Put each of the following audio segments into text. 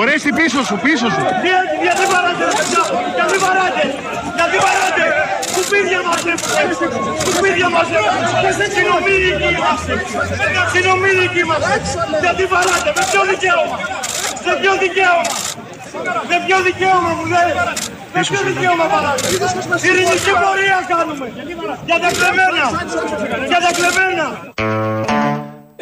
Ωραία, στη πίσω σου, πίσω σου. Γιατί βαράτε, γιατί βαράτε, γιατί βαράτε. Σκουπίδια μαζεύετε, σκουπίδια μαζεύετε. Συνομήλικοι είμαστε, συνομήλικοι είμαστε. Γιατί βαράτε, με ποιο δικαίωμα, με ποιο δικαίωμα. Με ποιο δικαίωμα μου λέει. Με ποιο δικαίωμα βαράτε. Ειρηνική πορεία κάνουμε. Για τα κλεμμένα. Για τα κλεμμένα.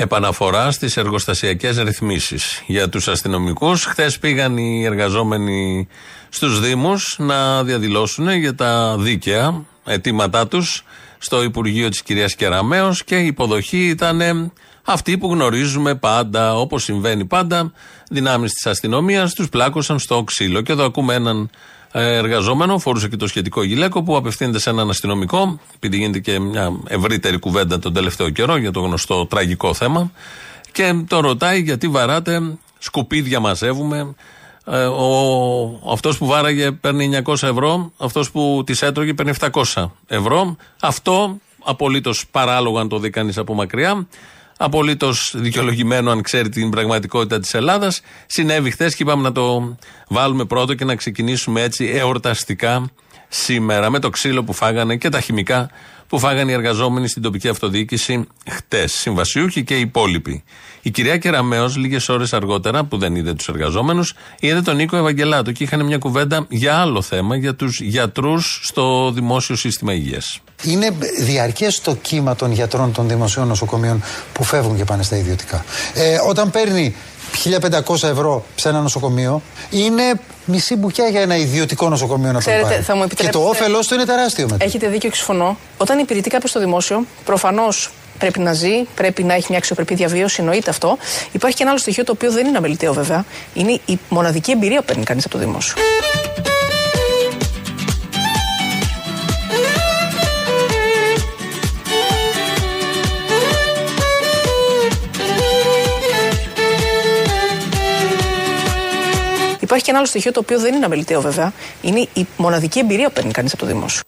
Επαναφορά στις εργοστασιακές ρυθμίσεις για τους αστυνομικούς. Χθες πήγαν οι εργαζόμενοι στους Δήμους να διαδηλώσουν για τα δίκαια αιτήματά τους στο Υπουργείο της κυρίας Κεραμέο και η υποδοχή ήταν αυτή που γνωρίζουμε πάντα, όπως συμβαίνει πάντα. Δυνάμεις της αστυνομίας τους πλάκωσαν στο ξύλο. Και εδώ ακούμε έναν ε, εργαζόμενο, φορούσε και το σχετικό γυλαίκο, που απευθύνεται σε έναν αστυνομικό, επειδή γίνεται και μια ευρύτερη κουβέντα τον τελευταίο καιρό για το γνωστό τραγικό θέμα. Και το ρωτάει γιατί βαράτε, σκουπίδια μαζεύουμε. Ε, ο, αυτός που βάραγε παίρνει 900 ευρώ, αυτός που τις έτρωγε παίρνει 700 ευρώ. Αυτό απολύτως παράλογο αν το δει κανείς από μακριά απολύτως δικαιολογημένο αν ξέρει την πραγματικότητα της Ελλάδας. Συνέβη χθες και είπαμε να το βάλουμε πρώτο και να ξεκινήσουμε έτσι εορταστικά σήμερα με το ξύλο που φάγανε και τα χημικά που φάγανε οι εργαζόμενοι στην τοπική αυτοδιοίκηση χτες. Συμβασιούχοι και οι υπόλοιποι. Η κυρία Κεραμέο, λίγες ώρες αργότερα, που δεν είδε τους εργαζόμενους, είδε τον Νίκο Ευαγγελάτο και είχαν μια κουβέντα για άλλο θέμα, για τους γιατρούς στο δημόσιο σύστημα υγείας. Είναι διαρκές το κύμα των γιατρών των δημοσίων νοσοκομείων που φεύγουν και πάνε στα ιδιωτικά. Ε, όταν παίρνει 1500 ευρώ σε ένα νοσοκομείο, είναι μισή μπουκιά για ένα ιδιωτικό νοσοκομείο να Ξέρετε, το πάρει. θα μου και το όφελό του είναι τεράστιο μετά. Έχετε δίκιο και συμφωνώ. Όταν υπηρετεί κάποιος στο δημόσιο, προφανώς πρέπει να ζει, πρέπει να έχει μια αξιοπρεπή διαβίωση, εννοείται αυτό. Υπάρχει και ένα άλλο στοιχείο το οποίο δεν είναι αμεληταίο βέβαια. Είναι η μοναδική εμπειρία που παίρνει κανείς από το δημόσιο. Υπάρχει και ένα άλλο στοιχείο το οποίο δεν είναι αμεληταίο βέβαια. Είναι η μοναδική εμπειρία που παίρνει κανείς από το δημόσιο.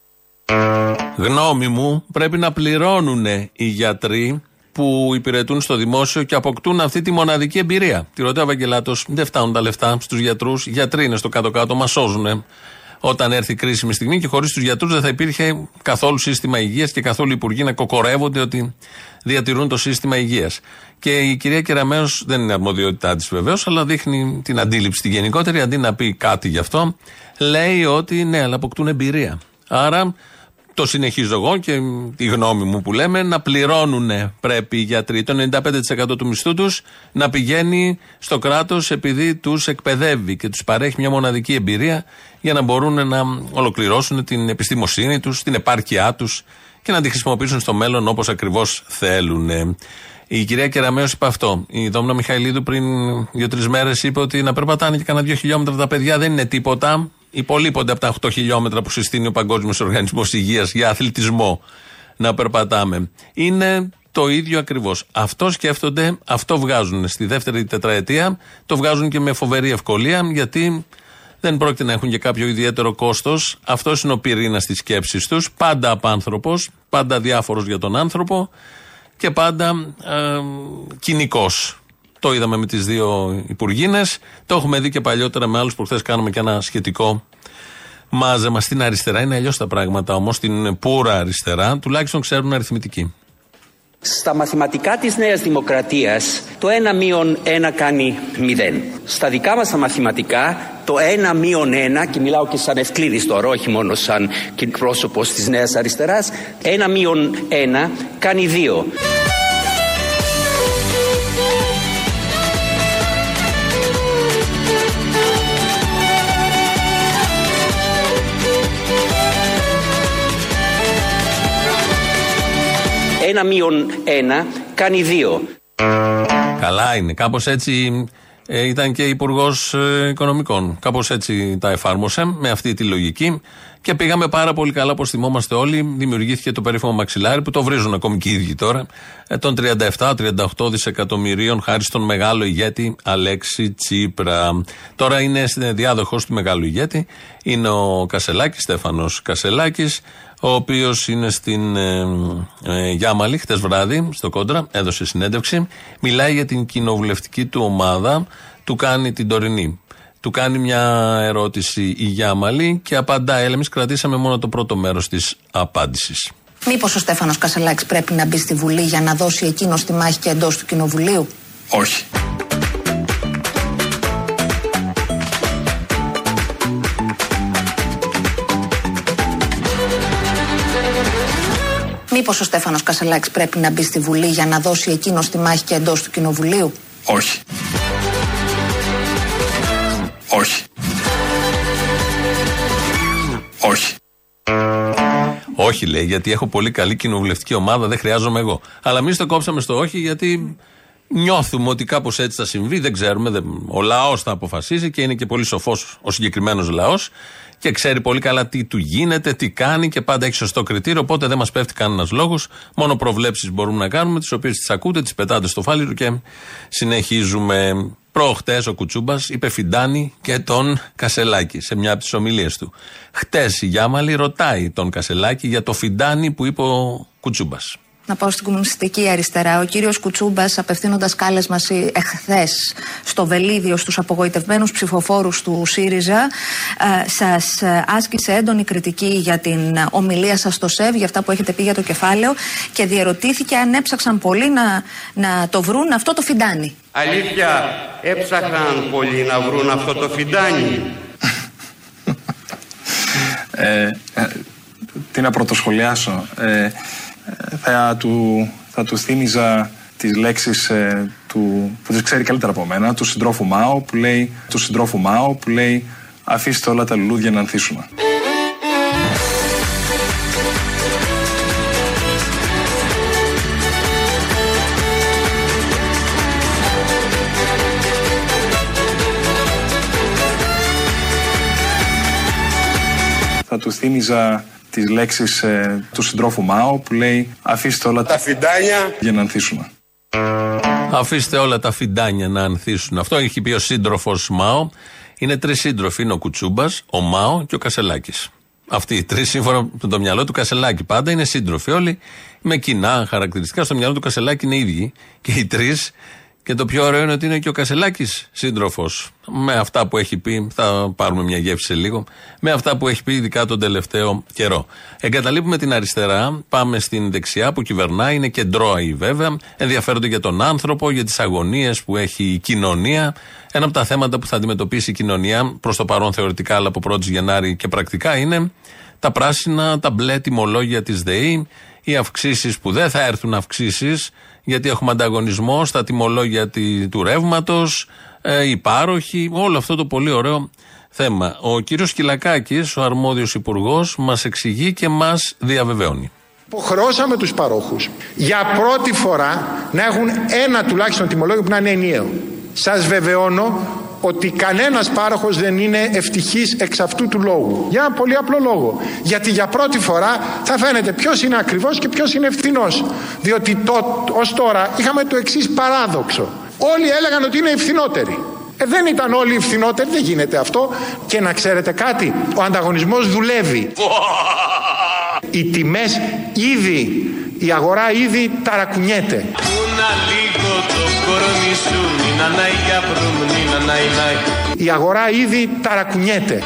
Γνώμη μου, πρέπει να πληρώνουν οι γιατροί που υπηρετούν στο δημόσιο και αποκτούν αυτή τη μοναδική εμπειρία. Τη ρωτάει ο Ευαγγελάτο, δεν φτάνουν τα λεφτά στους γιατρούς. Γιατροί είναι στο κάτω-κάτω, μας σώζουν όταν έρθει η κρίσιμη στιγμή και χωρίς τους γιατρούς δεν θα υπήρχε καθόλου σύστημα υγείας και καθόλου υπουργοί να κοκορεύονται ότι διατηρούν το σύστημα υγείας. Και η κυρία Κεραμέο δεν είναι αρμοδιότητά της βεβαίως, αλλά δείχνει την αντίληψη τη γενικότερη. Αντί να πει κάτι γι' αυτό, λέει ότι ναι, αλλά αποκτούν εμπειρία. Άρα το συνεχίζω εγώ και τη γνώμη μου που λέμε να πληρώνουν πρέπει οι γιατροί το 95% του μισθού τους να πηγαίνει στο κράτος επειδή τους εκπαιδεύει και τους παρέχει μια μοναδική εμπειρία για να μπορούν να ολοκληρώσουν την επιστημοσύνη τους, την επάρκειά τους και να τη χρησιμοποιήσουν στο μέλλον όπως ακριβώς θέλουν. Η κυρία Κεραμέο είπε αυτό. Η Δόμνα Μιχαηλίδου πριν δύο-τρεις μέρες είπε ότι να περπατάνε και κανένα δύο χιλιόμετρα τα παιδιά δεν είναι τίποτα. Υπολείπονται από τα 8 χιλιόμετρα που συστήνει ο Παγκόσμιος Οργανισμός Υγείας για αθλητισμό να περπατάμε. Είναι το ίδιο ακριβώς. Αυτό σκέφτονται, αυτό βγάζουν στη δεύτερη τετραετία. Το βγάζουν και με φοβερή ευκολία γιατί δεν πρόκειται να έχουν και κάποιο ιδιαίτερο κόστος. Αυτός είναι ο πυρήνας της σκέψης τους. Πάντα απάνθρωπος, πάντα διάφορος για τον άνθρωπο και πάντα ε, κοινικός. Το είδαμε με τις δύο υπουργίνες. Το έχουμε δει και παλιότερα με άλλους που χθες κάνουμε και ένα σχετικό μάζεμα στην αριστερά. Είναι αλλιώς τα πράγματα όμως. Στην πουρα αριστερά τουλάχιστον ξέρουν αριθμητική. Στα μαθηματικά της Νέας Δημοκρατίας το 1 μείον 1 κάνει 0. Στα δικά μας τα μαθηματικά το 1 μείον 1 και μιλάω και σαν Ευκλήδης τώρα όχι μόνο σαν πρόσωπος της Νέας Αριστεράς 1 μείον 1 κάνει 2. Ένα μείον ένα κάνει δύο. Καλά είναι. Κάπως έτσι ε, ήταν και υπουργός ε, Οικονομικών. Κάπως έτσι τα εφάρμοσε με αυτή τη λογική. Και πήγαμε πάρα πολύ καλά, όπως θυμόμαστε όλοι. Δημιουργήθηκε το περίφημο μαξιλάρι που το βρίζουν ακόμη και οι ίδιοι τώρα. Ε, των 37-38 δισεκατομμυρίων χάρη στον μεγάλο ηγέτη Αλέξη Τσίπρα. Τώρα είναι διάδοχος του μεγάλου ηγέτη. Είναι ο Κασελάκης, Στέφανος Κασελάκης ο οποίος είναι στην ε, ε, Γιάμαλη χτες βράδυ, στο κόντρα, έδωσε συνέντευξη. Μιλάει για την κοινοβουλευτική του ομάδα, του κάνει την τωρινή. Του κάνει μια ερώτηση η Γιάμαλη και απαντάει. Εμείς κρατήσαμε μόνο το πρώτο μέρος της απάντησης. Μήπως ο Στέφανος Κασελάκης πρέπει να μπει στη Βουλή για να δώσει εκείνος τη μάχη και εντός του Κοινοβουλίου; Όχι. Μήπως ο Στέφανος Κασελάκης πρέπει να μπει στη Βουλή για να δώσει εκείνος τη μάχη και εντός του Κοινοβουλίου; Όχι. Όχι. Όχι. Όχι, λέει, γιατί έχω πολύ καλή κοινοβουλευτική ομάδα, δεν χρειάζομαι εγώ. Αλλά εμείς το κόψαμε στο όχι, γιατί νιώθουμε ότι κάπως έτσι θα συμβεί. Δεν ξέρουμε. Δεν... Ο λαός θα αποφασίσει και είναι και πολύ σοφός ο συγκεκριμένος λαός και ξέρει πολύ καλά τι του γίνεται, τι κάνει και πάντα έχει σωστό κριτήριο. Οπότε δεν μας πέφτει κανένας λόγος. Μόνο προβλέψεις μπορούμε να κάνουμε, τις οποίες τις ακούτε, τις πετάτε στο φάλιρο και συνεχίζουμε. Προχτές ο Κουτσούμπας είπε Φιντάνη και τον Κασελάκη σε μια από τις ομιλίες του. Χτες η Γιάμαλη ρωτάει τον Κασελάκη για το Φιντάνη που είπε ο Κουτσούμπας να πάω στην κομμουνιστική αριστερά. Ο κύριος Κουτσούμπας, απευθύνοντας κάλεσμα εχθές στο Βελίδιο στους απογοητευμένους ψηφοφόρους του ΣΥΡΙΖΑ, ε, σας ε, άσκησε έντονη κριτική για την ομιλία σας στο ΣΕΒ, για αυτά που έχετε πει για το κεφάλαιο και διερωτήθηκε αν έψαξαν πολύ να, να το βρουν αυτό το φιντάνι. Αλήθεια, έψαχναν πολύ να βρουν αυτό το φιντάνι. ε, ε, τι να πρωτοσχολιάσω. Ε, θα του, θα του θύμιζα τις λέξεις ε, του, που τις ξέρει καλύτερα από μένα, του συντρόφου Μάο που λέει, του συντρόφου Μάο που λέει αφήστε όλα τα λουλούδια να ανθίσουν. Θα του θύμιζα τις λέξεις ε, του συντρόφου Μάο που λέει αφήστε όλα τα φιντάνια για να ανθίσουν. Αφήστε όλα τα φιντάνια να ανθίσουν. Αυτό έχει πει ο σύντροφος Μάο. Είναι τρεις σύντροφοι. Είναι ο Κουτσούμπας, ο Μάο και ο Κασελάκης. Αυτοί οι τρεις, σύμφωνα με το μυαλό του Κασελάκη, πάντα είναι σύντροφοι. Όλοι με κοινά χαρακτηριστικά. Στο μυαλό του Κασελάκη είναι ίδιοι. Και οι τρεις και το πιο ωραίο είναι ότι είναι και ο Κασελάκης σύντροφος. Με αυτά που έχει πει, θα πάρουμε μια γεύση σε λίγο, με αυτά που έχει πει ειδικά τον τελευταίο καιρό. Εγκαταλείπουμε την αριστερά, πάμε στην δεξιά που κυβερνάει, είναι κεντρώαη βέβαια. Ενδιαφέρονται για τον άνθρωπο, για τις αγωνίες που έχει η κοινωνία. Ένα από τα θέματα που θα αντιμετωπίσει η κοινωνία, προς το παρόν θεωρητικά, αλλά από 1η Γενάρη και πρακτικά, είναι τα πράσινα, τα μπλε τιμολόγια της ΔΕΗ, οι αυξήσεις που δεν θα έρθουν αυξήσεις γιατί έχουμε ανταγωνισμό στα τιμολόγια του ρεύματος, ε, οι πάροχοι, όλο αυτό το πολύ ωραίο θέμα. Ο κύριος Κυλακάκης, ο αρμόδιος υπουργός, μας εξηγεί και μας διαβεβαιώνει. Υποχρεώσαμε τους παρόχους για πρώτη φορά να έχουν ένα τουλάχιστον τιμολόγιο που να είναι ενιαίο. Σας βεβαιώνω ότι κανένας πάροχος δεν είναι ευτυχής εξ αυτού του λόγου. Για ένα πολύ απλό λόγο. Γιατί για πρώτη φορά θα φαίνεται ποιος είναι ακριβώς και ποιος είναι ευθυνός. Διότι το, ως τώρα είχαμε το εξής παράδοξο. Όλοι έλεγαν ότι είναι ευθυνότεροι. Ε, δεν ήταν όλοι ευθυνότεροι, δεν γίνεται αυτό. Και να ξέρετε κάτι, ο ανταγωνισμός δουλεύει. Οι τιμές ήδη, η αγορά ήδη ταρακουνιέται. Η αγορά ήδη ταρακουνιέται.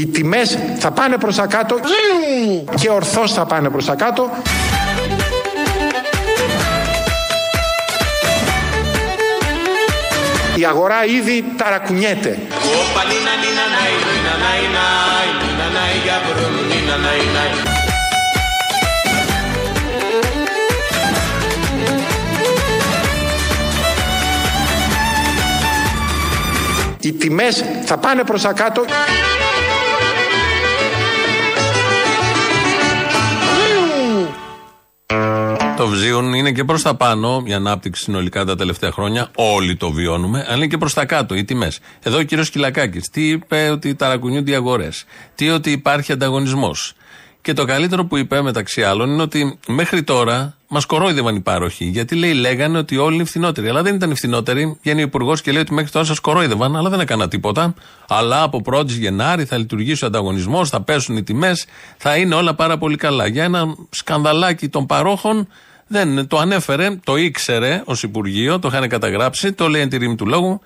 Οι τιμές θα πάνε προς τα κάτω και ορθώς θα πάνε προς τα κάτω. Η αγορά ήδη ταρακουνιέται. Οι τιμές θα πάνε προς τα κάτω. Το βζίον είναι και προς τα πάνω, η ανάπτυξη συνολικά τα τελευταία χρόνια. Όλοι το βιώνουμε, αλλά είναι και προς τα κάτω οι τιμές. Εδώ ο κύριος Κυλακάκης, τι είπε ότι ταρακουνιούνται οι αγορές, τι ότι υπάρχει ανταγωνισμός. Και το καλύτερο που είπε μεταξύ άλλων είναι ότι μέχρι τώρα μας κορόιδευαν οι πάροχοι. Γιατί λέει, λέγανε ότι όλοι είναι φθηνότεροι. Αλλά δεν ήταν φθηνότεροι. Βγαίνει ο Υπουργός και λέει ότι μέχρι τώρα σας κορόιδευαν, αλλά δεν έκανα τίποτα. Αλλά από 1η Γενάρη θα λειτουργήσει ο ανταγωνισμός, θα πέσουν οι τιμές, θα είναι όλα πάρα πολύ καλά. Για ένα σκανδαλάκι των παρόχων Δεν το ανέφερε, το ήξερε ως Υπουργείο, το είχαν καταγράψει, το λέει εν τη ρήμη του λόγου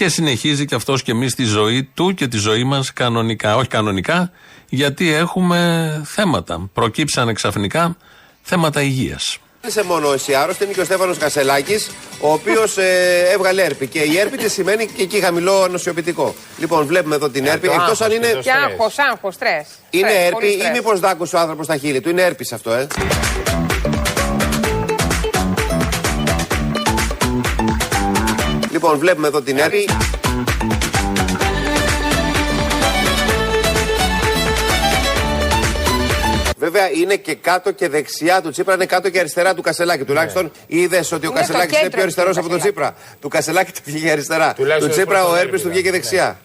και συνεχίζει και αυτός και εμείς τη ζωή του και τη ζωή μας κανονικά. Όχι κανονικά, γιατί έχουμε θέματα. Προκύψανε ξαφνικά θέματα υγείας. Δεν είσαι μόνο εσύ άρρωστη, είναι και ο Στέφανος Κασελάκης, ο οποίος ε, έβγαλε έρπη. Και η έρπη τι σημαίνει και εκεί χαμηλό νοσιοποιητικό. Λοιπόν, βλέπουμε εδώ την έρπη. Εκτός αν είναι. Και άγχος, άγχος, στρες. Είναι έρπη ή μήπως δάκουσε ο άνθρωπος στα χείλη του. Είναι έρπης αυτό, ε. Λοιπόν, βλέπουμε εδώ την έρπη. Βέβαια είναι και κάτω και δεξιά του Τσίπρα, είναι κάτω και αριστερά του Κασελάκη. Τουλάχιστον είδες ότι ο Κασελάκης είναι πιο αριστερός από τον Τσίπρα. Του Κασελάκη του βγήκε αριστερά. Του Τσίπρα ο Έρπης του βγήκε δεξιά.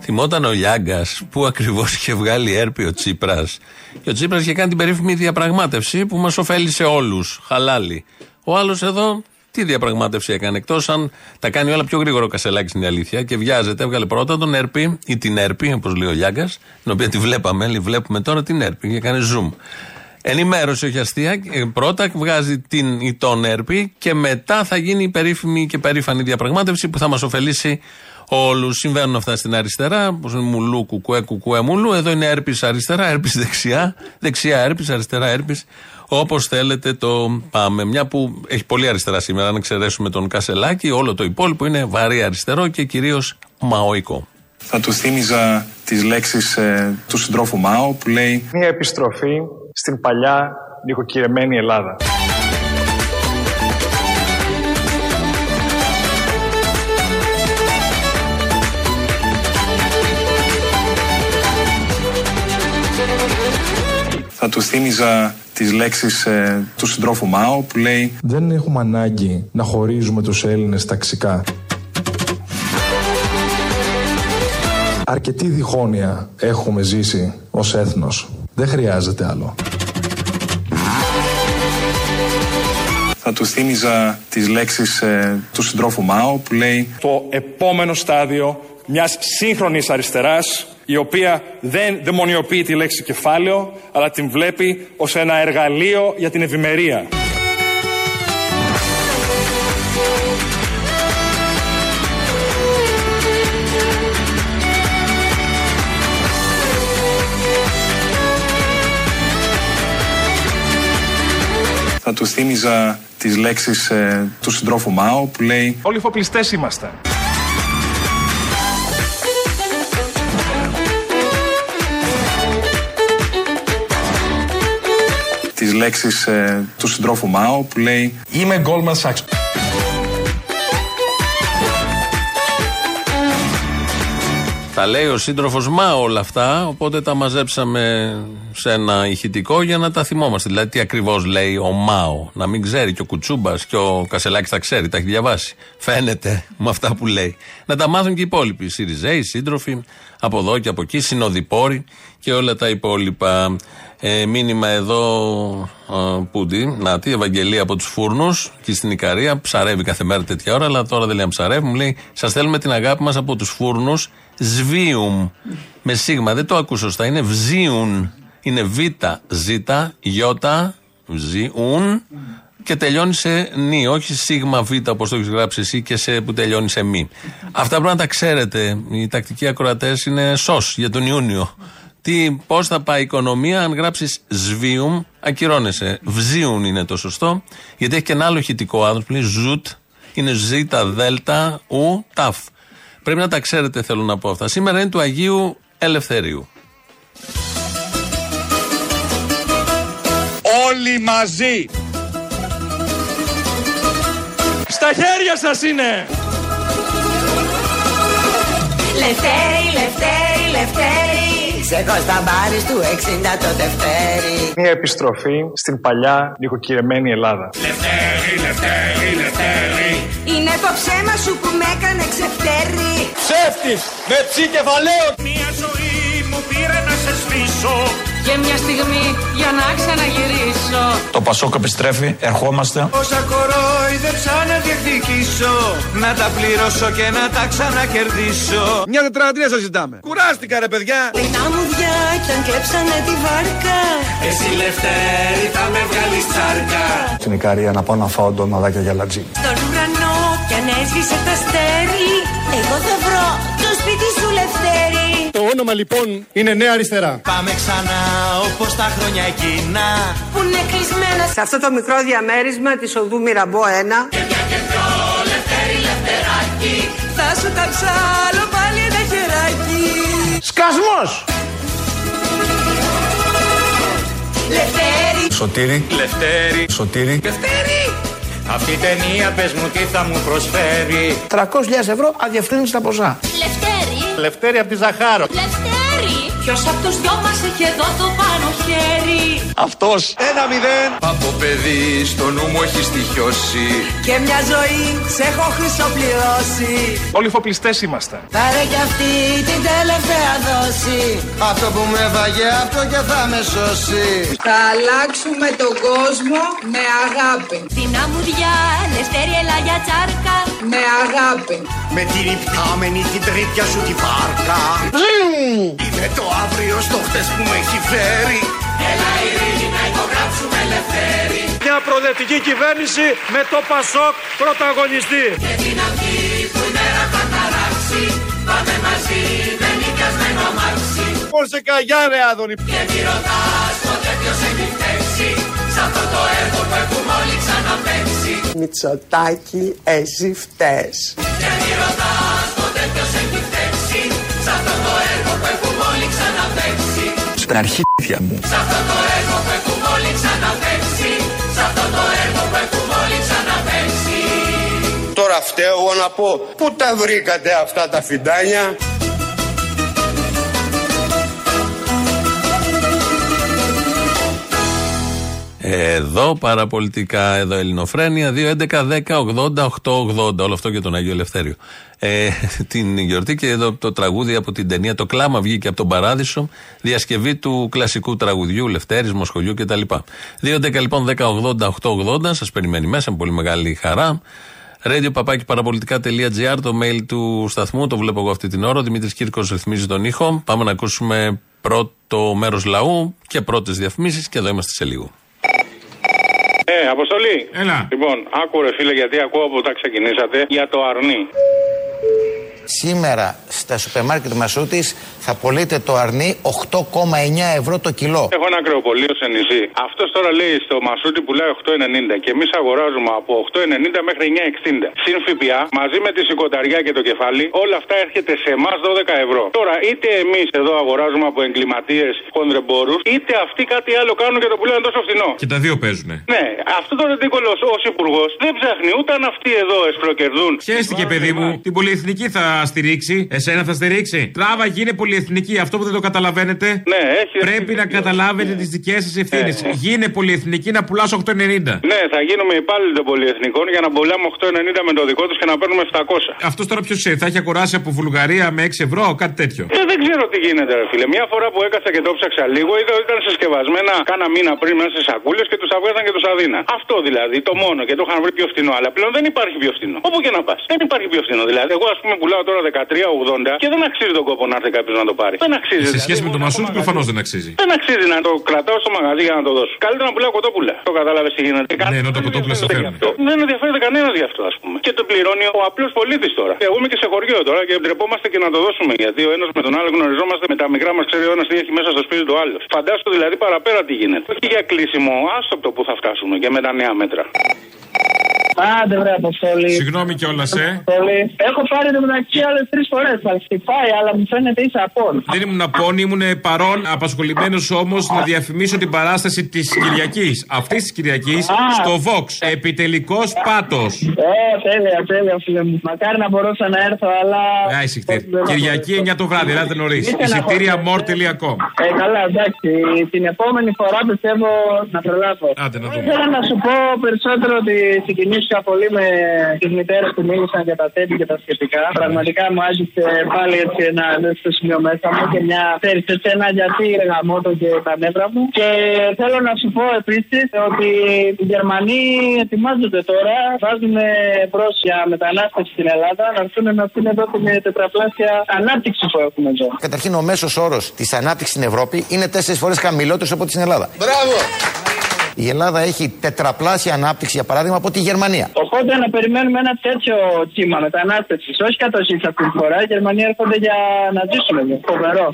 Θυμόταν ο Λιάγκας που ακριβώς είχε βγάλει έρπη ο Τσίπρας. Και ο Τσίπρας είχε κάνει την περίφημη διαπραγμάτευση που μας ωφέλησε όλους. Χαλάλι. Ο άλλος εδώ τι διαπραγμάτευση έκανε, εκτός αν τα κάνει όλα πιο γρήγορο ο Κασελάκης στην αλήθεια και βιάζεται. Έβγαλε πρώτα τον Έρπη ή την Έρπη, όπως λέει ο Λιάγκας, την οποία τη βλέπαμε, λέει, βλέπουμε τώρα την Έρπη και έκανε zoom. Ενημέρωση όχι αστεία. Πρώτα βγάζει την ή τον Έρπη και μετά θα γίνει η περίφημη και περήφανη διαπραγμάτευση που θα μας ωφελήσει όλους. Συμβαίνουν αυτά στην αριστερά. Όπως είναι μουλού, κουκουέ, κουκουέ, μουλού. Εδώ είναι έρπης αριστερά, έρπης δεξιά. Δεξιά έρπης, αριστερά έρπης. Όπως θέλετε το πάμε. Μια που έχει πολύ αριστερά σήμερα, αν εξαιρέσουμε τον Κασελάκη, όλο το υπόλοιπο είναι βαρύ αριστερό και κυρίως μαοϊκό. Θα του θύμιζα τις λέξεις ε, του συντρόφου Μάο που λέει «Μια επιστροφή στην παλιά νοικοκυρεμένη Ελλάδα». Θα του θύμιζα τις λέξεις ε, του συντρόφου Μάο που λέει «Δεν έχουμε ανάγκη να χωρίζουμε τους Έλληνες ταξικά». Αρκετή διχόνοια έχουμε ζήσει ως έθνος. Δεν χρειάζεται άλλο. Θα του θύμιζα τις λέξεις ε, του συντρόφου Μάο που λέει «Το επόμενο στάδιο μιας σύγχρονης αριστεράς η οποία δεν δαιμονιοποιεί τη λέξη κεφάλαιο, αλλά την βλέπει ως ένα εργαλείο για την ευημερία. Θα του θύμιζα τις λέξεις ε, του συντρόφου Μάου που λέει «Όλοι φοπλιστές είμαστε». Λέξεις ε, του συντρόφου Μάο που λέει Είμαι Goldman Sachs. Τα λέει ο σύντροφος Μα όλα αυτά, οπότε τα μαζέψαμε σε ένα ηχητικό για να τα θυμόμαστε. Δηλαδή, τι ακριβώς λέει ο Μάο. Να μην ξέρει και ο Κουτσούμπας και ο Κασελάκης τα ξέρει, τα έχει διαβάσει. Φαίνεται με αυτά που λέει. Να τα μάθουν και οι υπόλοιποι. Σιριζέοι, σύντροφοι, από εδώ και από εκεί, συνοδοιπόροι και όλα τα υπόλοιπα. Ε, μήνυμα εδώ ε, Πούντι, να τη Ευαγγελία από τους φούρνους και στην Ικαρία. Ψαρεύει κάθε μέρα τέτοια ώρα, αλλά τώρα δεν λέει ψαρεύει. Μου λέει: Σας θέλουμε την αγάπη μας από τους φούρνους. Σβίουμ. Με σίγμα, δεν το ακούσω σωστά. Είναι βζίουν. Είναι β, ζ, ι, βζίουν και τελειώνει σε νι, όχι σίγμα β όπως το έχεις γράψει εσύ και σε, που τελειώνει σε μη. Αυτά πρέπει να τα ξέρετε. Οι τακτικοί ακροατές είναι σο για τον Ιούνιο. Τι, πώς θα πάει η οικονομία αν γράψεις σβίουμ, ακυρώνεσαι. Βζίουν είναι το σωστό, γιατί έχει και ένα άλλο ηχητικό άνθρωπο που λέει ζουτ, είναι ζήτα, δέλτα, ου, ταφ. Πρέπει να τα ξέρετε, θέλω να πω αυτά. Σήμερα είναι του Αγίου Ελευθερίου. Όλοι μαζί. Στα χέρια σας είναι. Λευτέρη, Λευτέρη, Λευτέρη Σε κοσταμπάρι του 60 το Δευτέρη Μια επιστροφή στην παλιά νοικοκυρεμένη Ελλάδα. Λευτέρη, Λευτέρη, Λευτέρη Είναι το ψέμα σου που με έκανε ξεφτέρη Ψεύτης, με ψή κεφαλαίο Μια ζωή μου πήρε να σε σβήσω Και μια στιγμή για να ξαναγυρίσω. Το Πασόκ επιστρέφει, ερχόμαστε. Όσα κορόιδεψα να διεκδικήσω Να τα πληρώσω και να τα ξανακερδίσω. Μια τετραετία σας ζητάμε. Κουράστηκα ρε παιδιά. Την άμμουδια κι αν κλέψανε τη βάρκα. Εσύ Λευτέρη θα με βγάλεις τσάρκα. Στην Ικαρία να πάω να φάω ντοναδάκια για λατζί. Στον ουρανό κι αν έσβησε το αστέρι Εγώ θα βρω όνομα λοιπόν είναι Νέα Αριστερά. Πάμε ξανά όπως τα χρόνια εκείνα. Που είναι κλεισμένα. Σε αυτό το μικρό διαμέρισμα της οδού Μυραμπό 1 Θα σου τα ψάλω πάλι ένα χεράκι. Σκασμός! Λευτέρη. Σωτήρι, Λευτέρη. Σωτήρη. Λευτέρη. Αυτή η ταινία πες μου τι θα μου προσφέρει. 300.000 ευρώ αδιαφθύνει τα ποσά. Λευτέρη Λευτέρη από τη Ζαχάρο. Λευτέρη Ποιος από τους δυο μας έχει εδώ το πάνω χέρι. Αυτός. Ένα μηδέν. Από παιδί στο νου μου έχει στοιχειώσει. Και μια ζωή σε έχω χρυσοπληρώσει. Όλοι φοπλιστές είμαστε. Πάρε κι αυτή την τελευταία δόση. Αυτό που με βαγε αυτό και θα με σώσει. Θα αλλάξουμε τον κόσμο με αγάπη. Την αμμουδιά, Λευτέρη έλα για τσάρκα. Με αγάπη. Με την υπτάμενη την τρίπια σου τη βάρκα. Είναι το αύριο στο χτες που με έχει φέρει. Έλα ειρήνη να υπογράψουμε ελευθέρη. Μια προοδευτική κυβέρνηση με το Πασόκ πρωταγωνιστή. Και την αυγή που η μέρα θα ταράξει Πάμε μαζί με νοικιασμένο αμάξι. Πόρσε καγιά ρε Άδωνη. Και μη ρωτάς ποτέ ποιος έχει φταίξει. Σ' αυτό το έργο που έχουμε όλοι ξαναπέξει Μητσοτάκι εσύ φταίς. Και μη ρωτάς Στην αρχίδια μου. Σ' αυτό το έργο που έχουμε όλοι ξαναπέξει Σ' αυτό το έργο που έχουμε όλοι ξαναπέξει Τώρα φταίω εγώ να πω Πού τα βρήκατε αυτά τα φιντάνια; Εδώ παραπολιτικά, εδώ Ελληνοφρένια 2.11.10.80.880. Όλο αυτό για τον Άγιο Ελευθέριο. Ε, την γιορτή και εδώ το τραγούδι από την ταινία Το Κλάμα βγήκε από τον Παράδεισο. Διασκευή του κλασικού τραγουδιού Λευτέρης, Μοσχολιού κτλ. 2.11 λοιπόν 10.80.880. Σας περιμένει μέσα με πολύ μεγάλη χαρά. Radio παπάκι παραπολιτικά.gr, το mail του σταθμού, το βλέπω εγώ αυτή την ώρα. Ο Δημήτρης Κύρκος ρυθμίζει τον ήχο. Πάμε να ακούσουμε πρώτο μέρος λαού και πρώτες διαφημίσεις και εδώ είμαστε σε λίγο. Ε, αποστολή. Έλα. Λοιπόν, άκου ρε φίλε, γιατί ακούω από όταν ξεκινήσατε για το αρνί. Σήμερα στα σούπερ μάρκετ Μασούτης θα πωλείται το αρνί 8,9 ευρώ το κιλό. Έχω ένα κρεοπολείο σε νησί. Αυτός τώρα λέει στο Μασούτι πουλάει 8,90 και εμείς αγοράζουμε από 8,90 μέχρι 9,60. Συν ΦΠΑ, μαζί με τη σηκωταριά και το κεφάλι, όλα αυτά έρχεται σε εμάς 12 ευρώ. Τώρα, είτε εμείς εδώ αγοράζουμε από εγκληματίες χονδρεμπόρους, είτε αυτοί κάτι άλλο κάνουν και το πουλάνε τόσο φθηνό. Και τα δύο παίζουνε. Ναι, αυτό το ρεντίκολο ως υπουργός δεν ψάχνει ούτε αν αυτοί εδώ εσπροκερδούν. Χαίστηκε, παιδί μου. Την πολυεθνική θα στηρίξει. Εσένα θα στηρίξει. Τράβα, γίνε πολυεθνική. Αυτό που δεν το καταλαβαίνετε. Ναι, έχει. Πρέπει να καταλάβετε τις δικές σας ευθύνες. Ναι. Γίνε πολυεθνική να πουλάς 8,90. Ναι, θα γίνουμε υπάλληλοι των πολυεθνικών για να πουλάμε 8,90 με το δικό τους και να παίρνουμε 700. Αυτός τώρα ποιος ξέρει, θα έχει αγοράσει από Βουλγαρία με 6 ευρώ, κάτι τέτοιο. Ε, δεν ξέρω τι γίνεται, ρε φίλε. Μια φορά που έκασα και το ψάξα λίγο, είδα ότι ήταν συσκευασμένα κάνα μήνα πριν μέσα σε σακούλες και τους αβγάζαν και τους αδίνα. Αυτό δηλαδή, το μόνο και το είχαν βρει πιο φθηνό. Αλλά πλέον δεν υπάρχει πιο φθηνό. Όπου και να πας. Δεν υπάρχει πιο φθηνό. Δηλαδή, εγώ ας πούμε πουλάω τώρα 13,80 και δεν αξίζει τον κόπο να έρθει κάποιος να το πάρει. Δεν αξίζει. Σε δηλαδή. σχέση με το Μασούτη, προφανώς δεν αξίζει. Δεν αξίζει να το κρατάω στο μαγαζί για να το δώσω. Καλύτερα να πουλάω κοτόπουλα. Το κατάλαβες τι γίνεται. Ναι, ενώ τα κοτόπουλα σε φέρνουν. Δεν ενδιαφέρεται κανένας γι' αυτό, ας πούμε. Και το πληρώνει ο απλός πολίτης τώρα. Εγώ είμαι και σε χωριό τώρα και ντρεπόμαστε και να το δώσουμε. Γιατί ο ένας με τον άλλο γνωριζόμαστε με τα μικρά μας, ξέρει ο ένας τι έχει μέσα στο σπίτι του άλλου. Φαντάσου δηλαδή παραπέρα τι γίνεται. Όχι για κλείσιμο, άστοπτο που θα φτάσουμε και με τα νέα μέτρα. Άντε βρε Αποστόλη. Συγγνώμη κιόλας, ε. Αποστόλη. Έχω πάρει το μεταξύ άλλες τρεις φορές. Θα χτυπάει, αλλά μου φαίνεται είσαι απόν. Δεν ήμουν απόν, ήμουν παρόν, απασχολημένος όμως να διαφημίσω την παράσταση της Κυριακής. Αυτής της Κυριακής στο Vox. Επιτελικός πάτος. Ε, τέλεια, τέλεια, φίλε μου. Μακάρι να μπορούσα να έρθω, αλλά. Α, εισιτήρια. Κυριακή 9 το βράδυ, ελάτε νωρίς. Είτε να Εισιτήρια χω- more.com. Ε, καλά, εντάξει. Την επόμενη φορά πιστεύω να προλάβω. Άντε να δούμε. Ήθελα να σου πω περισσότερο ότι συγκινήθηκα πολύ με τις μητέρες που μίλησαν για τα τέτοια και τα σχετικά. Πραγματικά μου άγγιξε πάλι έτσι ένα στο σημείο μέσα μου και μια ξέρεις, έτσι, ένα γιατί γαμώτο και τα νεύρα μου. Και θέλω να σου πω επίσης ότι οι Γερμανοί ετοιμάζονται τώρα, βάζουν μπρος για μετανάστευση στην Ελλάδα να έρθουν να αφήνουν εδώ την τετραπλάσια ανάπτυξη που έχουμε εδώ. Καταρχήν, ο μέσος όρος της ανάπτυξης στην Ευρώπη είναι τέσσερις φορές χαμηλότερος από ό,τι στην Ελλάδα. Μπράβο! Η Ελλάδα έχει τετραπλάσια ανάπτυξη, για παράδειγμα, από τη Γερμανία. Οπότε να περιμένουμε ένα τέτοιο κύμα μετανάστευσης. Όχι κατοχή αυτή τη φορά. Οι Γερμανοί έρχονται για να ζήσουν εδώ. Φοβερό.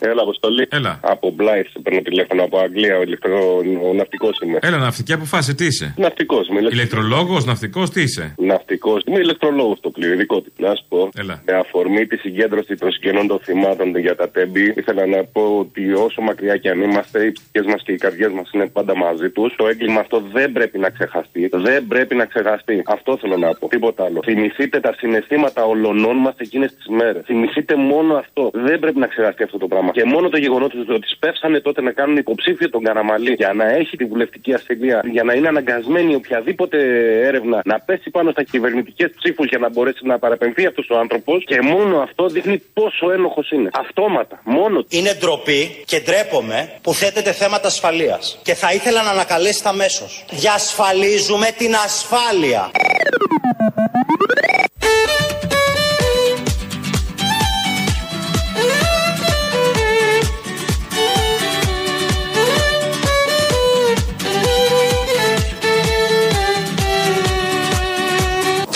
Έλα, Αποστολή. Έλα. Από Μπλάιθ παίρνω τηλέφωνο από Αγγλία. Ο, ηλεκτρο... ο ναυτικός είμαι. Έλα, ναυτική αποφάση, τι είσαι; Ναυτικός είμαι. Ηλεκτρολόγος, ναυτικός, τι είσαι; Ναυτικός. Είμαι ηλεκτρολόγος το πλοίο, δικό του. Να σου πω. Έλα. Με αφορμή τη συγκέντρωση των συγγενών των θυμάτων για τα τέμπη, ήθελα να πω ότι όσο μακριά και αν είμαστε, οι ψυχέ μας και οι καρδιές μας είναι πάντα μαζί τους. Το έγκλημα αυτό δεν πρέπει να ξεχαστεί. Δεν πρέπει να ξεχαστεί. Αυτό θέλω να πω. Τίποτα άλλο. Θυμηθείτε τα συναισθήματα ολονών μας εκείνες τις μέρες. Θυμηθείτε μόνο αυτό. Δεν πρέπει να ξεχαστεί αυτό το πράγμα. Και μόνο το γεγονός ότι σπεύσανε τότε να κάνουν υποψήφιο τον Καραμαλή για να έχει τη βουλευτική ασυλία, για να είναι αναγκασμένη οποιαδήποτε έρευνα να πέσει πάνω στα κυβερνητικές ψήφους για να μπορέσει να παραπεμφθεί αυτός ο άνθρωπος. Και μόνο αυτό δείχνει πόσο ένοχος είναι. Αυτόματα. Μόνο του. Είναι ντροπή και ντρέπομαι που θέτεται θέματα ασφαλείας. Και θα ήθελα να ανακαλέσετε αμέσως. Διασφαλίζουμε την ασφάλεια.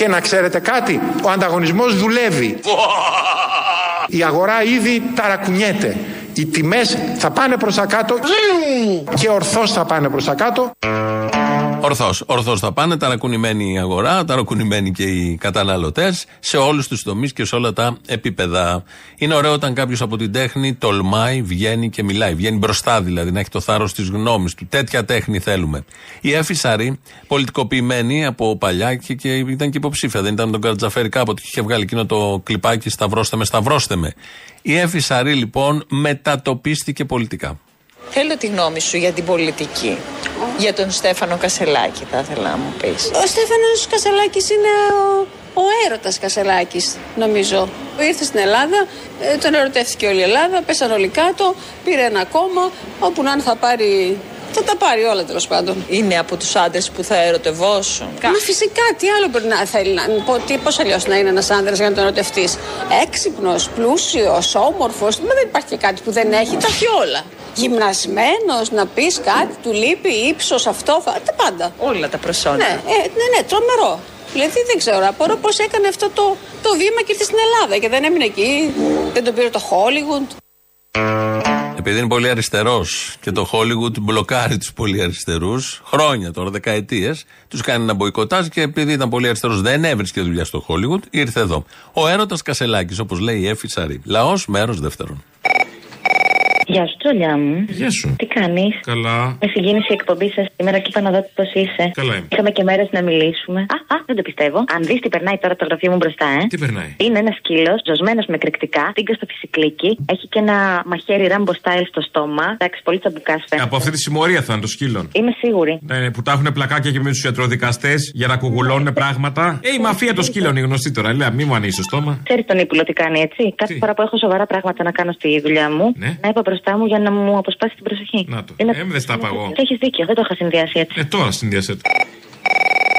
Και να ξέρετε κάτι, ο ανταγωνισμός δουλεύει. Η αγορά ήδη ταρακουνιέται. Οι τιμές θα πάνε προς τα κάτω και ορθώς θα πάνε προς τα κάτω. Ορθώς. Ορθώς θα πάνε, ταρακουνημένη η αγορά, ταρακουνημένοι και οι καταναλωτές σε όλους τους τομείς και σε όλα τα επίπεδα. Είναι ωραίο όταν κάποιος από την τέχνη τολμάει, βγαίνει και μιλάει. Βγαίνει μπροστά δηλαδή, να έχει το θάρρος της γνώμης του. Τέτοια τέχνη θέλουμε. Η Εφη Σαρή, πολιτικοποιημένη από παλιά και, και ήταν και υποψήφια. Δεν ήταν τον Καρτζαφέρη κάποτε και είχε βγάλει εκείνο το κλιπάκι Σταυρώστε με, σταυρώστε με. Η Εφη Σαρή λοιπόν μετατοπίστηκε πολιτικά. Θέλω τη γνώμη σου για την πολιτική. Για τον Στέφανο Κασελάκη θα ήθελα να μου πεις. Ο Στέφανος Κασελάκης είναι ο, ο έρωτας Κασελάκης, νομίζω. Ήρθε στην Ελλάδα, ε, τον ερωτεύτηκε όλη η Ελλάδα, πέσαν όλοι κάτω, πήρε ένα κόμμα, όπου να είναι θα πάρει... Θα τα πάρει όλα τέλος πάντων. Είναι από τους άντρες που θα ερωτευόσουν. Μα φυσικά, τι άλλο μπορεί να θέλει να πω, τι, πώς αλλιώς να είναι ένας άνδρας για να τον ερωτευτείς. Έξυπνος, πλούσιος, όμορφος, μα δεν υπάρχει και κάτι που δεν έχει, τα έχει όλα. Γυμνασμένος, να πεις κάτι, του λείπει, ύψος, αυτό, φα- τα πάντα. Όλα τα προσόντα. Ναι, ε, ναι, ναι, τρομερό. Δηλαδή δεν ξέρω, απορώ πώς έκανε αυτό το, το βήμα και ήρθε στην Ελλάδα και δεν έμεινε εκεί, δεν τον πήρε το Hollywood. Επειδή είναι πολύ αριστερός και το Hollywood μπλοκάρει τους πολύ αριστερούς, χρόνια τώρα, δεκαετίες, τους κάνει να μποϊκοτάζ και επειδή ήταν πολύ αριστερός δεν έβρισκε δουλειά στο Hollywood, ήρθε εδώ. Ο έρωτας Κασελάκης, όπως λέει η Εφη Σαρή. Λαός μέρος δεύτερον. Γεια σου, τσολιά μου. Γεια σου. Τι κάνεις; Καλά. Με συγκίνησε η εκπομπή σας σήμερα και είπα να δω πώς είσαι. Καλά είμαι. Είχαμε και μέρες να μιλήσουμε. Α, α, δεν το πιστεύω. Αν δεις τι περνάει τώρα το γραφείο μου μπροστά, ε. Τι περνάει; Είναι ένας σκύλος, ζωσμένο με κρυκτικά, τίγκα στο φυσικλίκι, έχει και ένα μαχαίρι ράμπο style στο στόμα. Εντάξει, πολύ τσαμπουκά φαίνεται. Από αυτή τη συμμορία θα είναι το σκύλων. Είμαι σίγουρη. Ναι, ναι, που τα έχουν πλακάκια και με τους ιατροδικαστές για να κουγουλώνουν πράγματα. Ε, η μαφία των σκύλων είναι γνωστή τώρα. Λέει, μη μου ανοίξεις το στόμα. Ξέρεις τον ύπουλο τι κάνει, έτσι. Κάθε φορά που έχω σοβαρά πράγματα να κάνω στη δουλειά μου, Ναι. να είπα μπροστά μου για να μου αποσπάσει την προσοχή. Να το. Είναι- Ε, δεν στα είπα εγώ. Έχεις δίκιο, δεν το είχα συνδυάσει έτσι. Ε, τώρα συνδυασέ το.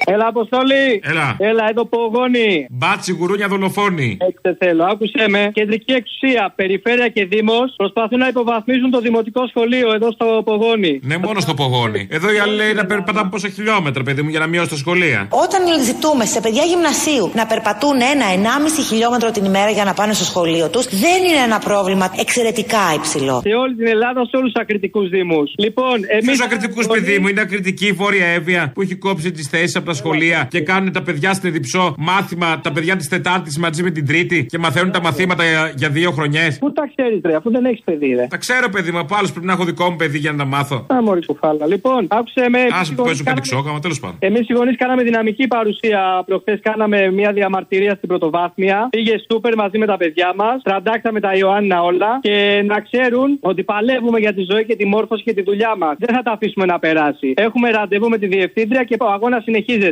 Έλα, Αποστολή! Έλα. Έλα, εδώ πογόνι! Μπάτσι, γουρούνια δολοφόνη. Έτσι θέλω, άκουσε με. Κεντρική εξουσία, περιφέρεια και δήμος προσπαθούν να υποβαθμίσουν το δημοτικό σχολείο εδώ στο Πογόνι. Ναι, μόνο στο πογόνι. Εδώ οι άλλοι λέει να περπατάμε πόσα χιλιόμετρα, παιδί μου, για να μειώσει τα σχολεία. Όταν ζητούμε σε παιδιά γυμνασίου να περπατούν ένα-ενάμιση χιλιόμετρο την ημέρα για να πάνε στο σχολείο τους, δεν είναι ένα πρόβλημα εξαιρετικά υψηλό. Σε όλη την Ελλάδα, σε όλους τους ακριτικούς δήμους. Λοιπόν, εμεί. Ποιου ακριτικούς, παιδί μου, είναι ακριτική η Βόρεια Εύβοια που έχει κόψει τις θέσεις από τα τα σχολεία και κάνουν τα παιδιά στην Εδιψό μάθημα, τα παιδιά της Τετάρτης μαζί με την Τρίτη και μαθαίνουν τα μαθήματα για, για δύο χρονιές. Πού τα ξέρεις, ρε, αφού δεν έχεις παιδί, ρε. Τα ξέρω, παιδί μου, από άλλους πρέπει να έχω δικό μου παιδί για να τα μάθω. Α, μωρή κουφάλα. Λοιπόν, άκουσε με. Α που παίζω κάτι ξόκαμα, τέλος πάντων. Εμείς οι γονείς κάναμε δυναμική παρουσία. Προχθές κάναμε μια διαμαρτυρία στην πρωτοβάθμια. Πήγε σούπερ μαζί με τα παιδιά μας. Τραντάξαμε τα Ιωάννα όλα. Και να ξέρουν ότι παλεύουμε για τη ζωή και τη μόρφωση και τη δουλειά μας. Δεν θα τα αφήσουμε να περάσει. Έχουμε ραντεβού με τη διευθύντρια και ο αγώνας συνεχίζεται.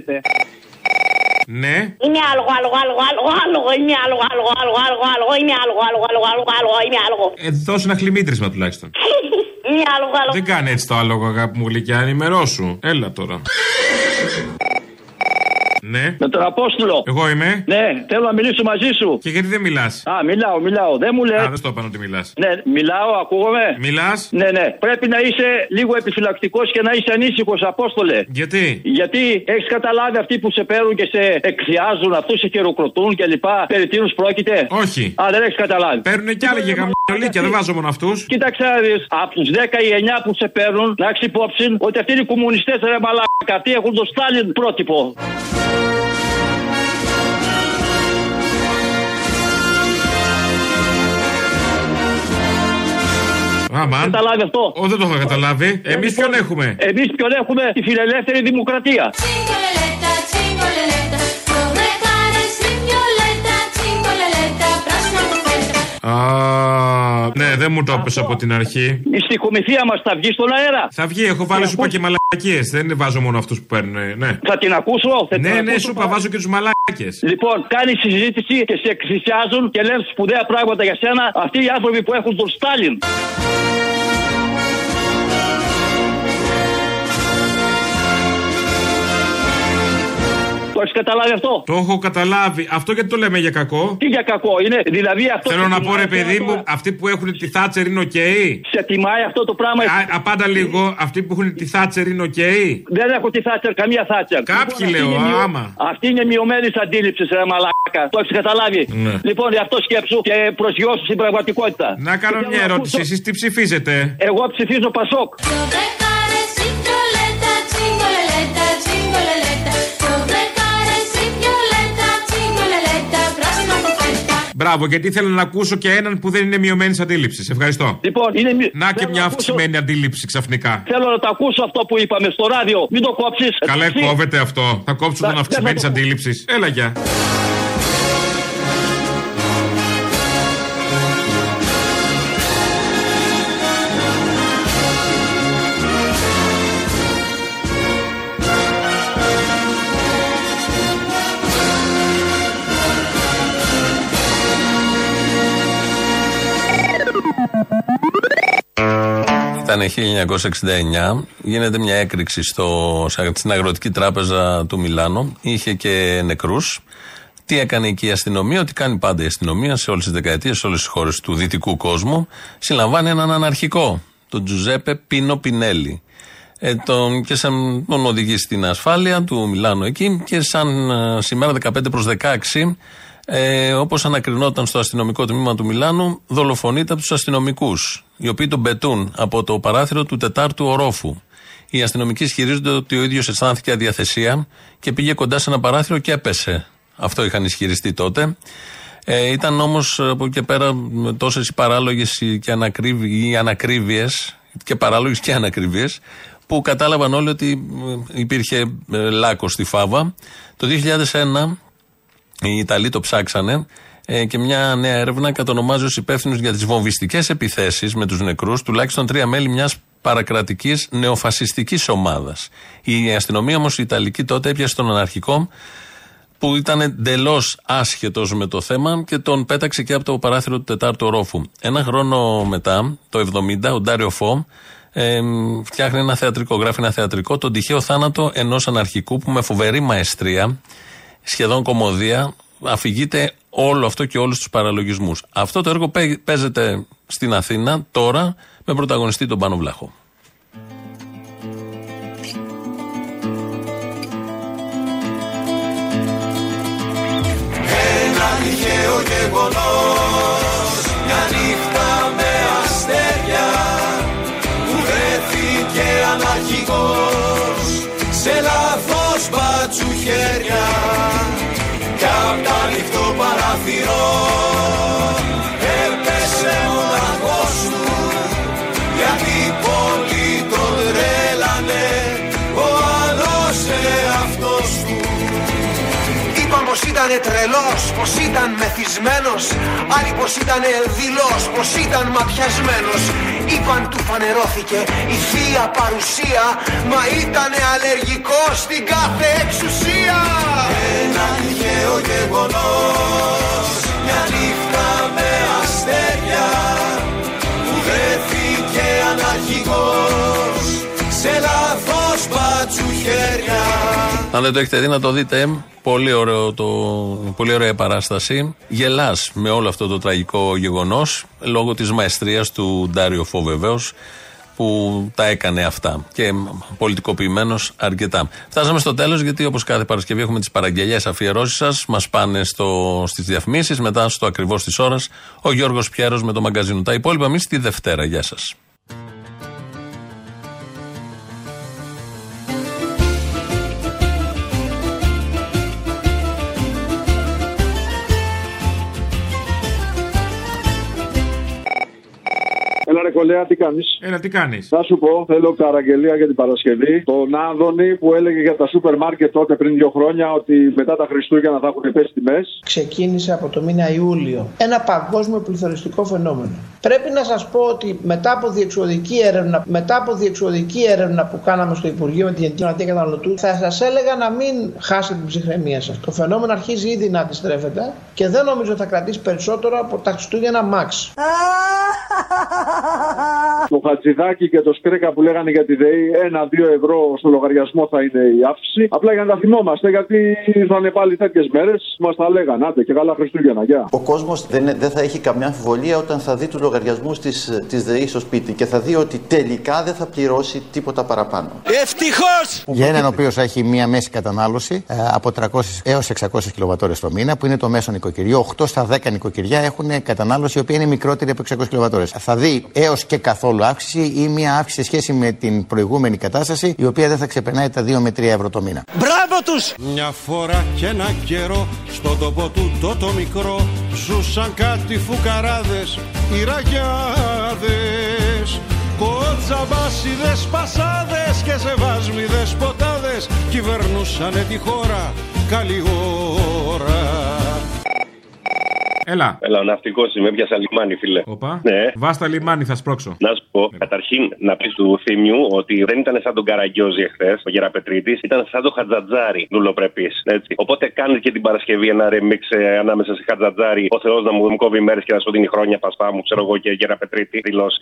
Ναι. Είναι άλογο, άλογο, άλογο, άλογο, άλογο, είναι άλογο, άλογο, άλογο, άλογο, άλογο, είναι άλογο, άλογο, άλογο, άλογο, άλογο, είναι άλογο. Ε, δώσε ένα χλιμίτρισμα τουλάχιστον. Είναι άλογο, άλογο. Δεν κάνει έτσι το άλογο, αγάπη μου γλυκιά, ενημερώσου. Έλα τώρα. Ναι. Με τον Απόστολο. Εγώ είμαι. Ναι, θέλω να μιλήσω μαζί σου. Και γιατί δεν μιλάς; Α, μιλάω, μιλάω. Δεν μου λε. Α, δεν στο είπαν ότι μιλάς. Ναι, μιλάω, ακούγομαι; Μιλάς; Ναι, ναι. Πρέπει να είσαι λίγο επιφυλακτικός και να είσαι ανήσυχος, Απόστολε. Γιατί; Γιατί έχεις καταλάβει αυτοί που σε παίρνουν και σε εκθιάζουν, αυτούς σε χειροκροτούν κλπ. Περί τίνους πρόκειται; Όχι. Α, δεν έχεις καταλάβει. Παίρνουν και άλλοι για γαμιολίκια, δεν βάζω μόνο αυτούς. Κοίταξε να δεις. Από τους 10 ή 9 που σε παίρνουν, να έχεις υπόψη ότι αυτοί είναι οι κομμουνιστές ρε μαλάκα. Αυτοί έχουν το Στάλιν πρότυπο. Αμάν. Καταλάβει αυτό. Ω, δεν το έχω καταλάβει. Εμείς ποιον έχουμε; Εμείς ποιον έχουμε; Τη φιλελεύθερη δημοκρατία. Α, ναι, δεν μου το έπεσε από την αρχή. Η στιχομυθία μας θα βγεις στον αέρα. Θα βγει, έχω βάλει σου είπα και μαλακίες. Δεν βάζω μόνο αυτούς που παίρνουν. Ναι, Θα την ακούσω. Θα την ναι, ναι, ακούσω σου είπα, πάρα- βάζω και τους μαλάκες. Λοιπόν, κάνει συζήτηση και σε εκθειάζουν και λένε σπουδαία πράγματα για σένα αυτοί οι άνθρωποι που έχουν τον Στάλιν. Το έχεις καταλάβει αυτό; Το έχω καταλάβει. Αυτό γιατί το λέμε για κακό; Τι για κακό; Είναι, δηλαδή αυτό. Θέλω σε να πω τιμάει ρε παιδί αυτό. μου, αυτοί που έχουν τη Θάτσερ είναι οκ; Σε τιμάει αυτό το πράγμα; Α, απάντα λίγο, αυτοί που έχουν τη Θάτσερ είναι οκ; Δεν έχω τη Θάτσερ, καμία Θάτσερ. Κάποιοι αυτή λέω, είναι μειω- άμα. Αυτή είναι μειωμένης αντίληψης, ρε μαλάκα. Το έχεις καταλάβει; Ναι. Λοιπόν, γι' αυτό σκέψου και προσγειώσου στην πραγματικότητα. Να κάνω Και θέλω μια να ερώτηση, ακούσω- εσείς τι ψηφίζετε; Εγώ ψηφίζω Πασόκ. Μπράβο, γιατί ήθελα να ακούσω και έναν που δεν είναι μειωμένης αντίληψης. Ευχαριστώ. Λοιπόν, είναι μη- Να και θέλω μια να ακούσω- αυξημένη αντίληψη ξαφνικά. Θέλω να το ακούσω αυτό που είπαμε στο ράδιο. Μην το κόψεις. Καλά, κόβεται αυτό. Θα κόψω τον δεν αυξημένης θα το- αντίληψης. Έλα, γεια. Ήταν 1969, γίνεται μια έκρηξη στο, στην Αγροτική Τράπεζα του Μιλάνο. Είχε και νεκρούς. Τι έκανε εκεί η αστυνομία, ότι κάνει πάντα η αστυνομία σε όλες τις δεκαετίες, σε όλες τις χώρες του δυτικού κόσμου. Συλλαμβάνει έναν αναρχικό, τον Τζουζέπε Πίνο Πινέλη. Ε, τον, και σαν τον οδηγεί στην ασφάλεια του Μιλάνου εκεί και σαν ε, σήμερα 15 προς 16 ε, Όπως ανακρινόταν στο αστυνομικό τμήμα του Μιλάνου, δολοφονείται από τους αστυνομικούς, οι οποίοι τον πετούν από το παράθυρο του τετάρτου ορόφου. Οι αστυνομικοί ισχυρίζονται ότι ο ίδιος αισθάνθηκε αδιαθεσία και πήγε κοντά σε ένα παράθυρο και έπεσε. Αυτό είχαν ισχυριστεί τότε. Ε, ήταν όμως από εκεί και πέρα τόσες οι παράλογες και ανακρίβειες, και παράλογες και ανακρίβειες, που κατάλαβαν όλοι ότι ε, υπήρχε ε, λάκκος στη φάβα. Το 2001 οι Ιταλοί το ψάξανε ε, και μια νέα έρευνα κατονομάζει ως υπεύθυνου για τις βομβιστικές επιθέσεις με τους νεκρούς τουλάχιστον τρία μέλη μιας παρακρατικής νεοφασιστικής ομάδας. Η αστυνομία όμως, η Ιταλική τότε, έπιασε τον αναρχικό που ήταν εντελώς άσχετος με το θέμα και τον πέταξε και από το παράθυρο του Τετάρτου Ορόφου. Ένα χρόνο μετά, το 70, ο Ντάριο Φω ε, φτιάχνει ένα θεατρικό, γράφει ένα θεατρικό, τον τυχαίο θάνατο ενός αναρχικού που με φοβερή μαεστρία σχεδόν κομμωδία, αφηγείται όλο αυτό και όλους τους παραλογισμούς. Αυτό το έργο παί- παίζεται στην Αθήνα τώρα με πρωταγωνιστή τον Πάνο Βλάχο. Ένα τυχαίο γεγονός Μια νύχτα με αστέρια Που βρέθηκε αναρχικός Σε λάθος τσουχεριά ήταν τρελός, πως ήταν μεθυσμένος. Άλλοι πως ήταν δηλός, πως ήταν ματιασμένος. Είπαν του φανερώθηκε η θεία παρουσία Μα ήταν αλλεργικός στην κάθε εξουσία Ένα τυχαίο γεγονός Μια νύχτα με αστέρια Που βρέθηκε αναρχικός. Σε λάθος μπάτσου χέρια Αν δεν το έχετε δει να το δείτε, πολύ, ωραίο το, πολύ ωραία παράσταση. Γελάς με όλο αυτό το τραγικό γεγονός λόγω της μαεστρίας του Ντάριο Φω βεβαίως που τα έκανε αυτά και πολιτικοποιημένος αρκετά. Φτάσαμε στο τέλος γιατί όπως κάθε Παρασκευή έχουμε τις παραγγελίε αφιερώσεις σας. Μας πάνε στις διαφημίσεις, μετά στο ακριβώς της ώρας ο Γιώργος Πιέρος με το μαγκαζίνο. Τα υπόλοιπα εμείς τη Δευτέρα. Γεια σας. Ρε κολέα, τι κάνεις; Έλα, τι κάνεις; Θα σου πω, θέλω παραγγελία για την Παρασκευή. Τον Άδωνη που έλεγε για τα σούπερ μάρκετ τότε πριν δύο χρόνια ότι μετά τα Χριστούγεννα θα έχουν πέσει τιμέ. Ξεκίνησε από το μήνα Ιούλιο. Ένα παγκόσμιο πληθωριστικό φαινόμενο. Πρέπει να σας πω ότι μετά από διεξοδική έρευνα, μετά από διεξοδική έρευνα που κάναμε στο Υπουργείο με την Γενική Γραμματεία Καταναλωτού, θα σας έλεγα να μην χάσετε την ψυχραιμία σας. Το φαινόμενο αρχίζει ήδη να αντιστρέφεται και δεν νομίζω θα κρατήσει περισσότερο από τα Χριστούγεννα Max. Το Χατζηδάκι και το Σκρέκα που λέγανε για τη ΔΕΗ, ένα-δύο ευρώ στο λογαριασμό θα είναι η αύξηση. Απλά για να τα θυμόμαστε, γιατί θα είναι πάλι τέτοιες μέρες, μας τα λέγανε. Άντε και καλά Χριστούγεννα, γεια. Ο κόσμος δεν, δεν θα έχει καμιά αμφιβολία όταν θα δει τους λογαριασμούς της ΔΕΗ στο σπίτι και θα δει ότι τελικά δεν θα πληρώσει τίποτα παραπάνω. Ευτυχώς! Για έναν ο οποίος έχει μία μέση κατανάλωση ε, από 300 έως 600 κιλοβατόρες το μήνα, που είναι το μέσο νοικοκυριό, 8 στα 10 νοικοκυριά έχουν κατανάλωση η οποία είναι μικρότερη από 600 κιλοβατόρες. Θα δει έως και καθόλου αύξηση ή μία αύξηση σε σχέση με την προηγούμενη κατάσταση, η οποία δεν θα ξεπερνάει τα 2 με 3 ευρώ το μήνα. Μπράβο τους! Μια φορά και ένα καιρό στον τόπο του το, το μικρό ζούσαν κάτι φουκαράδες οι ραγιάδες Κοτσαμπάσιδες πασάδες και σεβάσμιδες ποτάδες κυβερνούσανε τη χώρα καλή ώρα Έλα. Έλα, ο ναυτικός είμαι, πιάσα λιμάνι, φίλε. Οπα. Ναι. Βάστα λιμάνι, θα σπρώξω. Να σου πω, καταρχήν να πεις του Θήμιου ότι δεν ήταν σαν τον Καραγκιόζη εχθές, ο Γεραπετρίτης, ήταν σαν τον Χατζατζάρη, δουλοπρεπή. Οπότε κάνεις και την Παρασκευή ένα ρεμίξ ε, ανάμεσα σε Χατζατζάρη, ο Θεός να μου μου κόβει μέρες και να σου δίνει χρόνια πασπά μου, ξέρω εγώ και Γεραπετρίτη δηλώσει.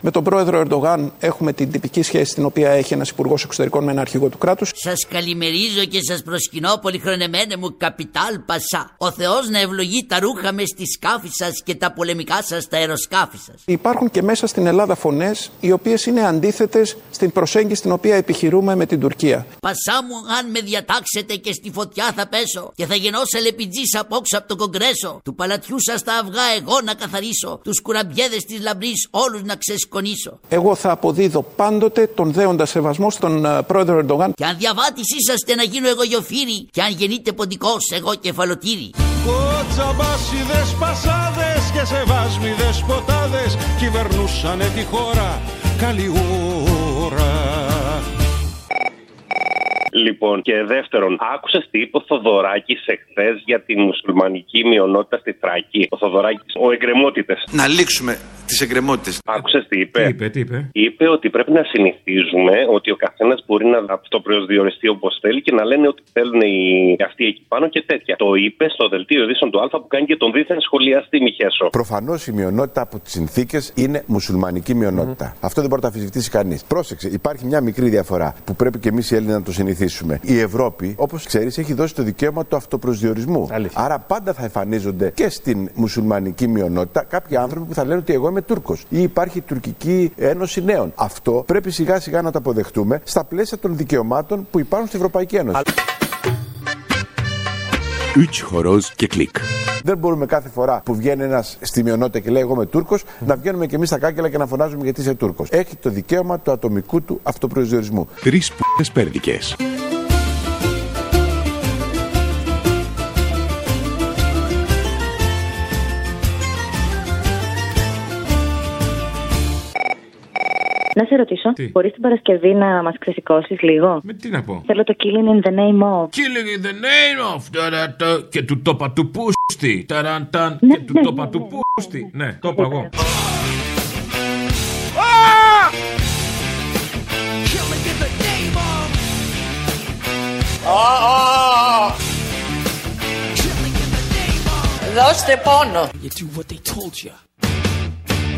Με τον πρόεδρο Ερντογάν έχουμε την τυπική σχέση την οποία έχει ένας υπουργός εξωτερικών με ένα αρχηγό του κράτους. Σας καλημερίζω και σας προσκυνώ, πολυχρονεμένε μου καπιτάλ Πασά. Ο Θεός να ευλογεί τα ρούχα μες στη σκάφη σας και τα πολεμικά σας τα αεροσκάφη σας. Υπάρχουν και μέσα στην Ελλάδα φωνές οι οποίες είναι αντίθετες στην προσέγγιση την οποία επιχειρούμε με την Τουρκία. Πασά μου, αν με διατάξετε και στη φωτιά θα πέσω και θα γεννώ σε λεπιτζής απόξω από το κογκρέσο. Του παλατιού σας τα αυγά εγώ να καθαρίσω. Τους κουραμπιέδες της λαμπρή όλους να ξεσκονίσω. Εγώ θα αποδίδω πάντοτε τον δέοντα σεβασμό στον uh, πρόεδρο Ερντογάν. Και αν διαβάτη είσαστε να γίνω εγώ γιοφύρι, και αν γεννείτε ποντικός, εγώ κεφαλοτήρι. Κοτσαμπάσιδες πασάδες και σεβάσμιδες ποτάδες κυβερνούσανε τη χώρα καλή ώρα. Λοιπόν, και δεύτερον, άκουσες τι είπε ο Θοδωράκης εχθές για τη μουσουλμανική μειονότητα στη Θράκη; Ο Θοδωράκης, ο εγκρεμότητες. Να λήξουμε τις εγκρεμότητε. Άκουσε τι είπε. Τι είπε, τι είπε; Είπε ότι πρέπει να συνηθίζουμε ότι ο καθένας μπορεί να αυτοπροσδιοριστεί όπως θέλει και να λένε ότι θέλουν οι αυτοί εκεί πάνω και τέτοια. Το είπε στο δελτίο ειδήσεων του Α που κάνει και τον δίθεν σχολιαστή Μιχέσο. Προφανώς η μειονότητα από τις συνθήκες είναι μουσουλμανική μειονότητα. Αυτό δεν μπορεί να το αμφισβητήσει κανείς. Πρόσεξε, υπάρχει μια μικρή διαφορά που πρέπει και εμείς οι Έλληνες να το συνηθίσουμε. Η Ευρώπη, όπως ξέρεις, έχει δώσει το δικαίωμα του αυτοπροσδιορισμού. Άρα πάντα θα εμφανίζονται και στην μουσουλμανική μειονότητα κάποιοι άνθρωποι που θα λένε ότι εγώ είμαι Τούρκο ή υπάρχει η Τουρκική Ένωση Νέων. Αυτό πρέπει σιγά σιγά να το αποδεχτούμε στα πλαίσια των δικαιωμάτων που υπάρχουν στην Ευρωπαϊκή Ένωση. Üç horoz και κλικ. Δεν μπορούμε κάθε φορά που βγαίνει ένας στη μειονότητα και λέει Εγώ είμαι Τούρκος, να βγαίνουμε και εμείς στα κάκελα και να φωνάζουμε γιατί είσαι Τούρκος. Έχει το δικαίωμα του ατομικού του αυτοπροσδιορισμού. Τρεις π***ες πέρδικες. Να σε ρωτήσω, Τι; μπορείς την Παρασκευή να μας ξεσηκώσεις λίγο; Με τι να πω; Θέλω το Killing in the name of. Killing in the name of. ταρατα, Και του τόπα του πούστη. Ταρανταν. Ναι, Και του ναι, τόπα ναι, του ναι. πούστη. Ναι, το είπα εγώ. Δώστε πόνο.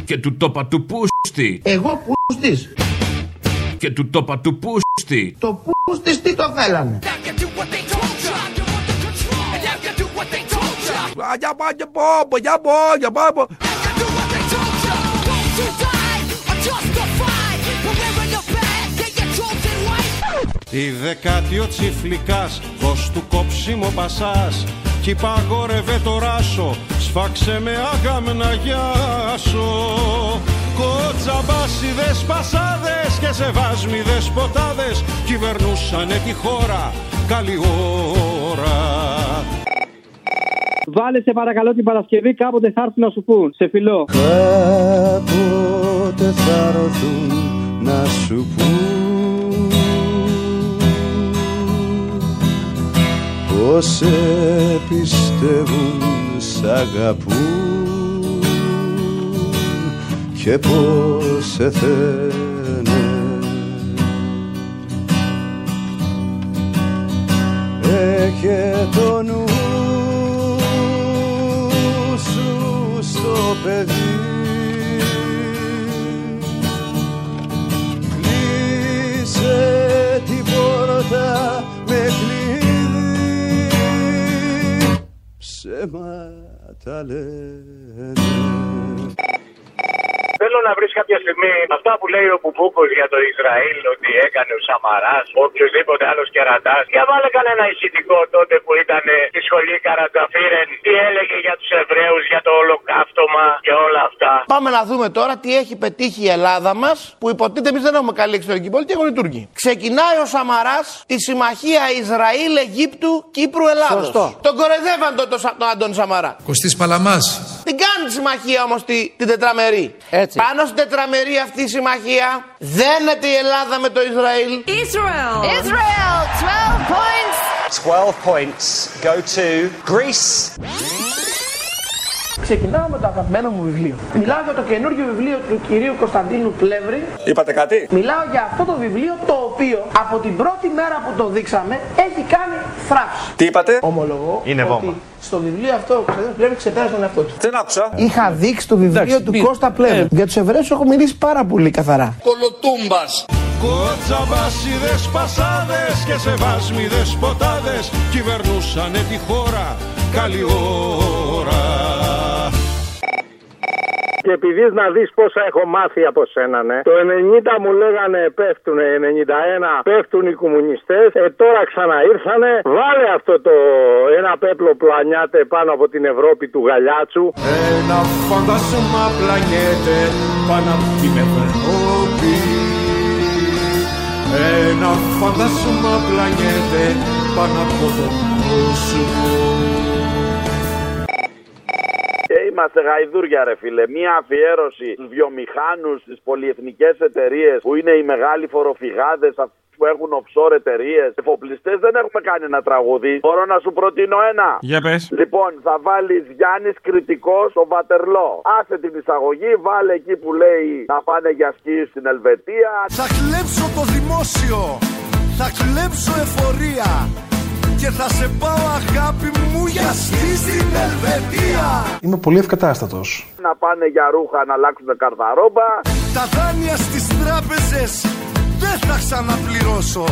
Και του τόπα του πούστη. Εγώ πούστης. Και του τόπα του πούστη. Το πούστης τι το θέλανε; Η δεκάτη ο τσιφλικάς, δώσ' του κόψιμο πασάς Κι παγόρευε το ράσο, σφάξε με αγάμνα γιάσο Κοτσαμπάσιδες πασάδες και σεβάσμιδες ποτάδες Κυβερνούσανε τη χώρα, καλή ώρα Βάλε σε παρακαλώ την Παρασκευή, κάποτε θα έρθουν να σου πούν. Σε φιλό. Κάποτε θα ρωθούν να σου πούν Πως σε πιστεύουν, σ' αγαπούν Και πως σε θένε Έχε το νου σου στο παιδί. Κλείσε την πόρτα ሰማት አለነ Θέλω να βρεις κάποια στιγμή αυτά που λέει ο Μπουμπούκο για το Ισραήλ ότι έκανε ο Σαμαράς, οποιοδήποτε άλλος κερατάς. Για βάλε κανένα ησυχικό τότε που ήταν στη σχολή Καρατζαφίρεν. Τι έλεγε για τους Εβραίους, για το ολοκαύτωμα και όλα αυτά. Πάμε να δούμε τώρα τι έχει πετύχει η Ελλάδα μας, που υποτίθεται εμείς δεν έχουμε καλή εξωτερική πολιτική, έχουν οι Τούρκοι. Ξεκινάει ο Σαμαράς τη συμμαχία Ισραήλ, Αιγύπτου, Κύπρου, Ελλάδος. Σωστό. Τον κοροϊδεύαν τον, τον, τον Αντώνη Σαμαρά. Κωστής Παλαμάς. Την κάνει τη συμμαχία όμως τη, την τετραμερή. Έτσι. Πάνω στην τετραμερή αυτή η συμμαχία δένεται η Ελλάδα με το Ισραήλ. Israel. Israel. 12 points. 12 points go to Greece. Ξεκινάω με το αγαπημένο μου βιβλίο. Μιλάω για το καινούργιο βιβλίο του κυρίου Κωνσταντίνου Πλεύρη. Είπατε κάτι; Μιλάω για αυτό το βιβλίο το οποίο από την πρώτη μέρα που το δείξαμε έχει κάνει θράψη. Τι είπατε; Ομολογώ Είναι ότι βόμβα. Στο βιβλίο αυτό ο Κωνσταντίνος Πλεύρη ξεπέρασε τον εαυτό του. Δεν άκουσα. Είχα δείξει το βιβλίο Εντάξει, του μη- Κώστα Πλεύρη. Για τους Εβραίους έχω μιλήσει πάρα πολύ καθαρά. Κολοτούμπας Κοτσαμπάσιδες πασάδες και σεβάσμιδες ποτάδες Κυβερνούσανε τη χώρα, καλή ώρα Και επειδή να δεις πόσα έχω μάθει από σένα, ναι. Το 90 μου λέγανε πέφτουν, 91 πέφτουν οι κομμουνιστές. Ε, τώρα ξαναήρθανε. Βάλε αυτό το ένα πέπλο πλανιάται πάνω από την Ευρώπη του Γαλιάτσου. Ένα φαντάσμα πλανιέται πάνω από την Ευρώπη Ένα φαντάσμα πλανιέται πάνω από τον κόσμο Και είμαστε γαϊδούρια, ρε φίλε. Μία αφιέρωση στους βιομηχάνους, στις πολυεθνικές εταιρείες που είναι οι μεγάλοι φοροφυγάδες, που έχουν offshore εταιρείες. Εφοπλιστές δεν έχουμε κάνει ένα τραγούδι. Μπορώ να σου προτείνω ένα. Για πες. Λοιπόν, θα βάλεις Γιάννης κριτικός στο Βατερλό. Άσε την εισαγωγή, βάλε εκεί που λέει να πάνε για σκι στην Ελβετία. Θα κλέψω το δημόσιο, θα κλέψω εφορία και θα σε πάω αγάπη μου για σκι στην Ελβετία Είμαι πολύ ευκατάστατος. Να πάνε για ρούχα να αλλάξουν καρδαρόμπα. Τα δάνεια στις τράπεζες δεν θα ξαναπληρώσω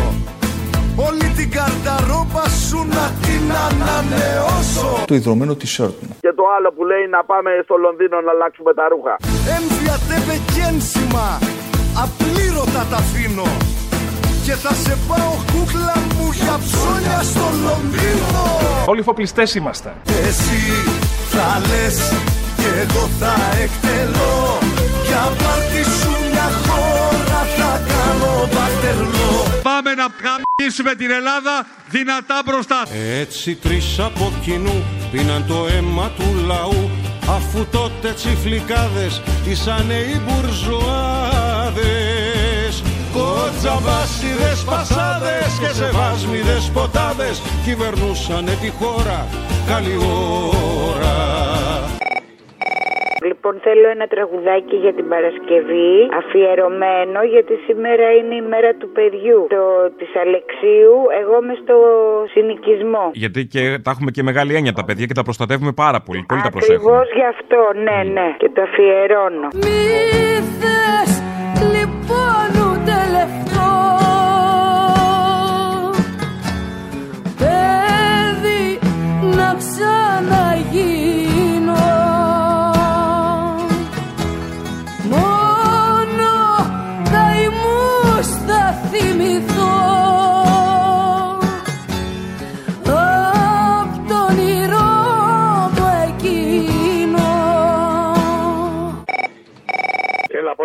Όλη την καρταρόπα σου να την ανανεώσω Το ιδρωμένο t-shirt μου. Και το άλλο που λέει να πάμε στο Λονδίνο να αλλάξουμε τα ρούχα. Έμφυα τέπε και ένσημα Απλήρωτα τα αφήνω Και θα σε πάω κούκλα μου για ψώνια στο Λονδίνο Όλοι φοπλιστές είμαστε. Εσύ θα λες και εγώ θα εκτελώ Για πάρτι σου μια χώρα θα κάνω βατερλό Πάμε να γαμίσουμε την Ελλάδα δυνατά μπροστά. Έτσι τρεις από κοινού πίναν το αίμα του λαού Αφού τότε τσιφλικάδες ήσανε οι μπουρζουάδες Κοτζαμπάσιδες πασάδες και σεβάσμιδες ποτάδες κυβερνούσανε τη χώρα. Καλή ώρα Λοιπόν, θέλω ένα τραγουδάκι για την Παρασκευή, αφιερωμένο, γιατί σήμερα είναι η μέρα του παιδιού. Το της Αλεξίου, εγώ είμαι στο συνοικισμό. Γιατί και τα έχουμε και μεγάλη έννοια τα παιδιά και τα προστατεύουμε πάρα πολύ. Πολύ τα προσέχουμε. Ακριβώς γι' αυτό, ναι, ναι, και το αφιερώνω. Μη θες λοιπόν ούτε λεφτό Παιδί να ξαναγίνω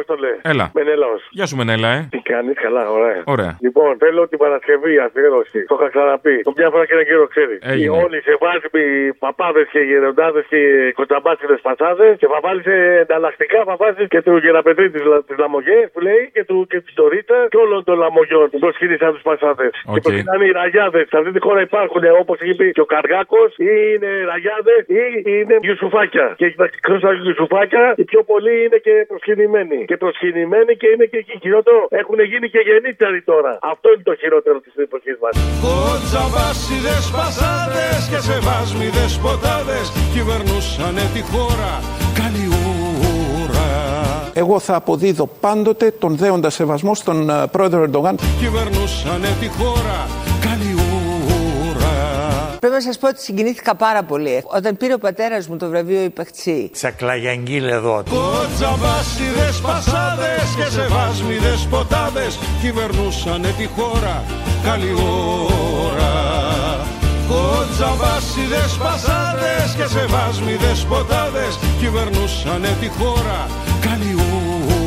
πώ το λέει. Έλα. Μενέλαος. Γεια σου, Μενέλα, ε. Τι κάνεις, καλά, ωραία. Ωραία. Λοιπόν, θέλω την Παρασκευή αφιέρωση. Το είχα ξαναπεί. Το μια φορά και ένα καιρό ξέρεις. Έγινε. Όλοι σε βάζουν παπάδες και γεροντάδες και κοτσαμπάσιδε πατσάδε και θα βάλεις ενταλλακτικά θα βάζεις και του γεραπετρί της λαμογέ που λέει και, του, και της Ντορίτα και όλων των λαμογιών που προσκύνησαν τους πατσάδε. Και Οκ. προσκυνάνε οι ραγιάδες. Σε αυτή τη χώρα υπάρχουν όπως έχει πει και ο Καργάκος ή είναι ραγιάδες ή είναι γιουσουφάκια. Και εκτός από γιουσουφάκια οι πιο πολλοί είναι και προσκυνημένοι. Και προσκυνημένοι και είναι και εκεί χειρότερο. Έχουν γίνει και γεννήτεροι τώρα. Αυτό είναι το χειρότερο της εποχής μας. Κοτζαμπάσιδες πασάδες και σεβάσμιδες ποτάδες κυβερνούσανε τη χώρα καλή ώρα Εγώ θα αποδίδω πάντοτε τον δέοντα σεβασμό στον ε, πρόεδρο Ερντογάν. Κυβερνούσανε τη χώρα καλή ώρα Πρέπει να σας πω ότι συγκινήθηκα πάρα πολύ. Όταν πήρε ο πατέρας μου το βραβείο Υπαχτσί. Τσακλαγιαγγίλ εδώ. Κοτζαμπάσιδες πασάδες και σεβάσμιδες ποτάδες κυβερνούσανε τη χώρα καλή ώρα Κοτζαμπάσιδες πασάδες και σεβάσμιδες ποτάδες κυβερνούσανε τη χώρα καλή ώρα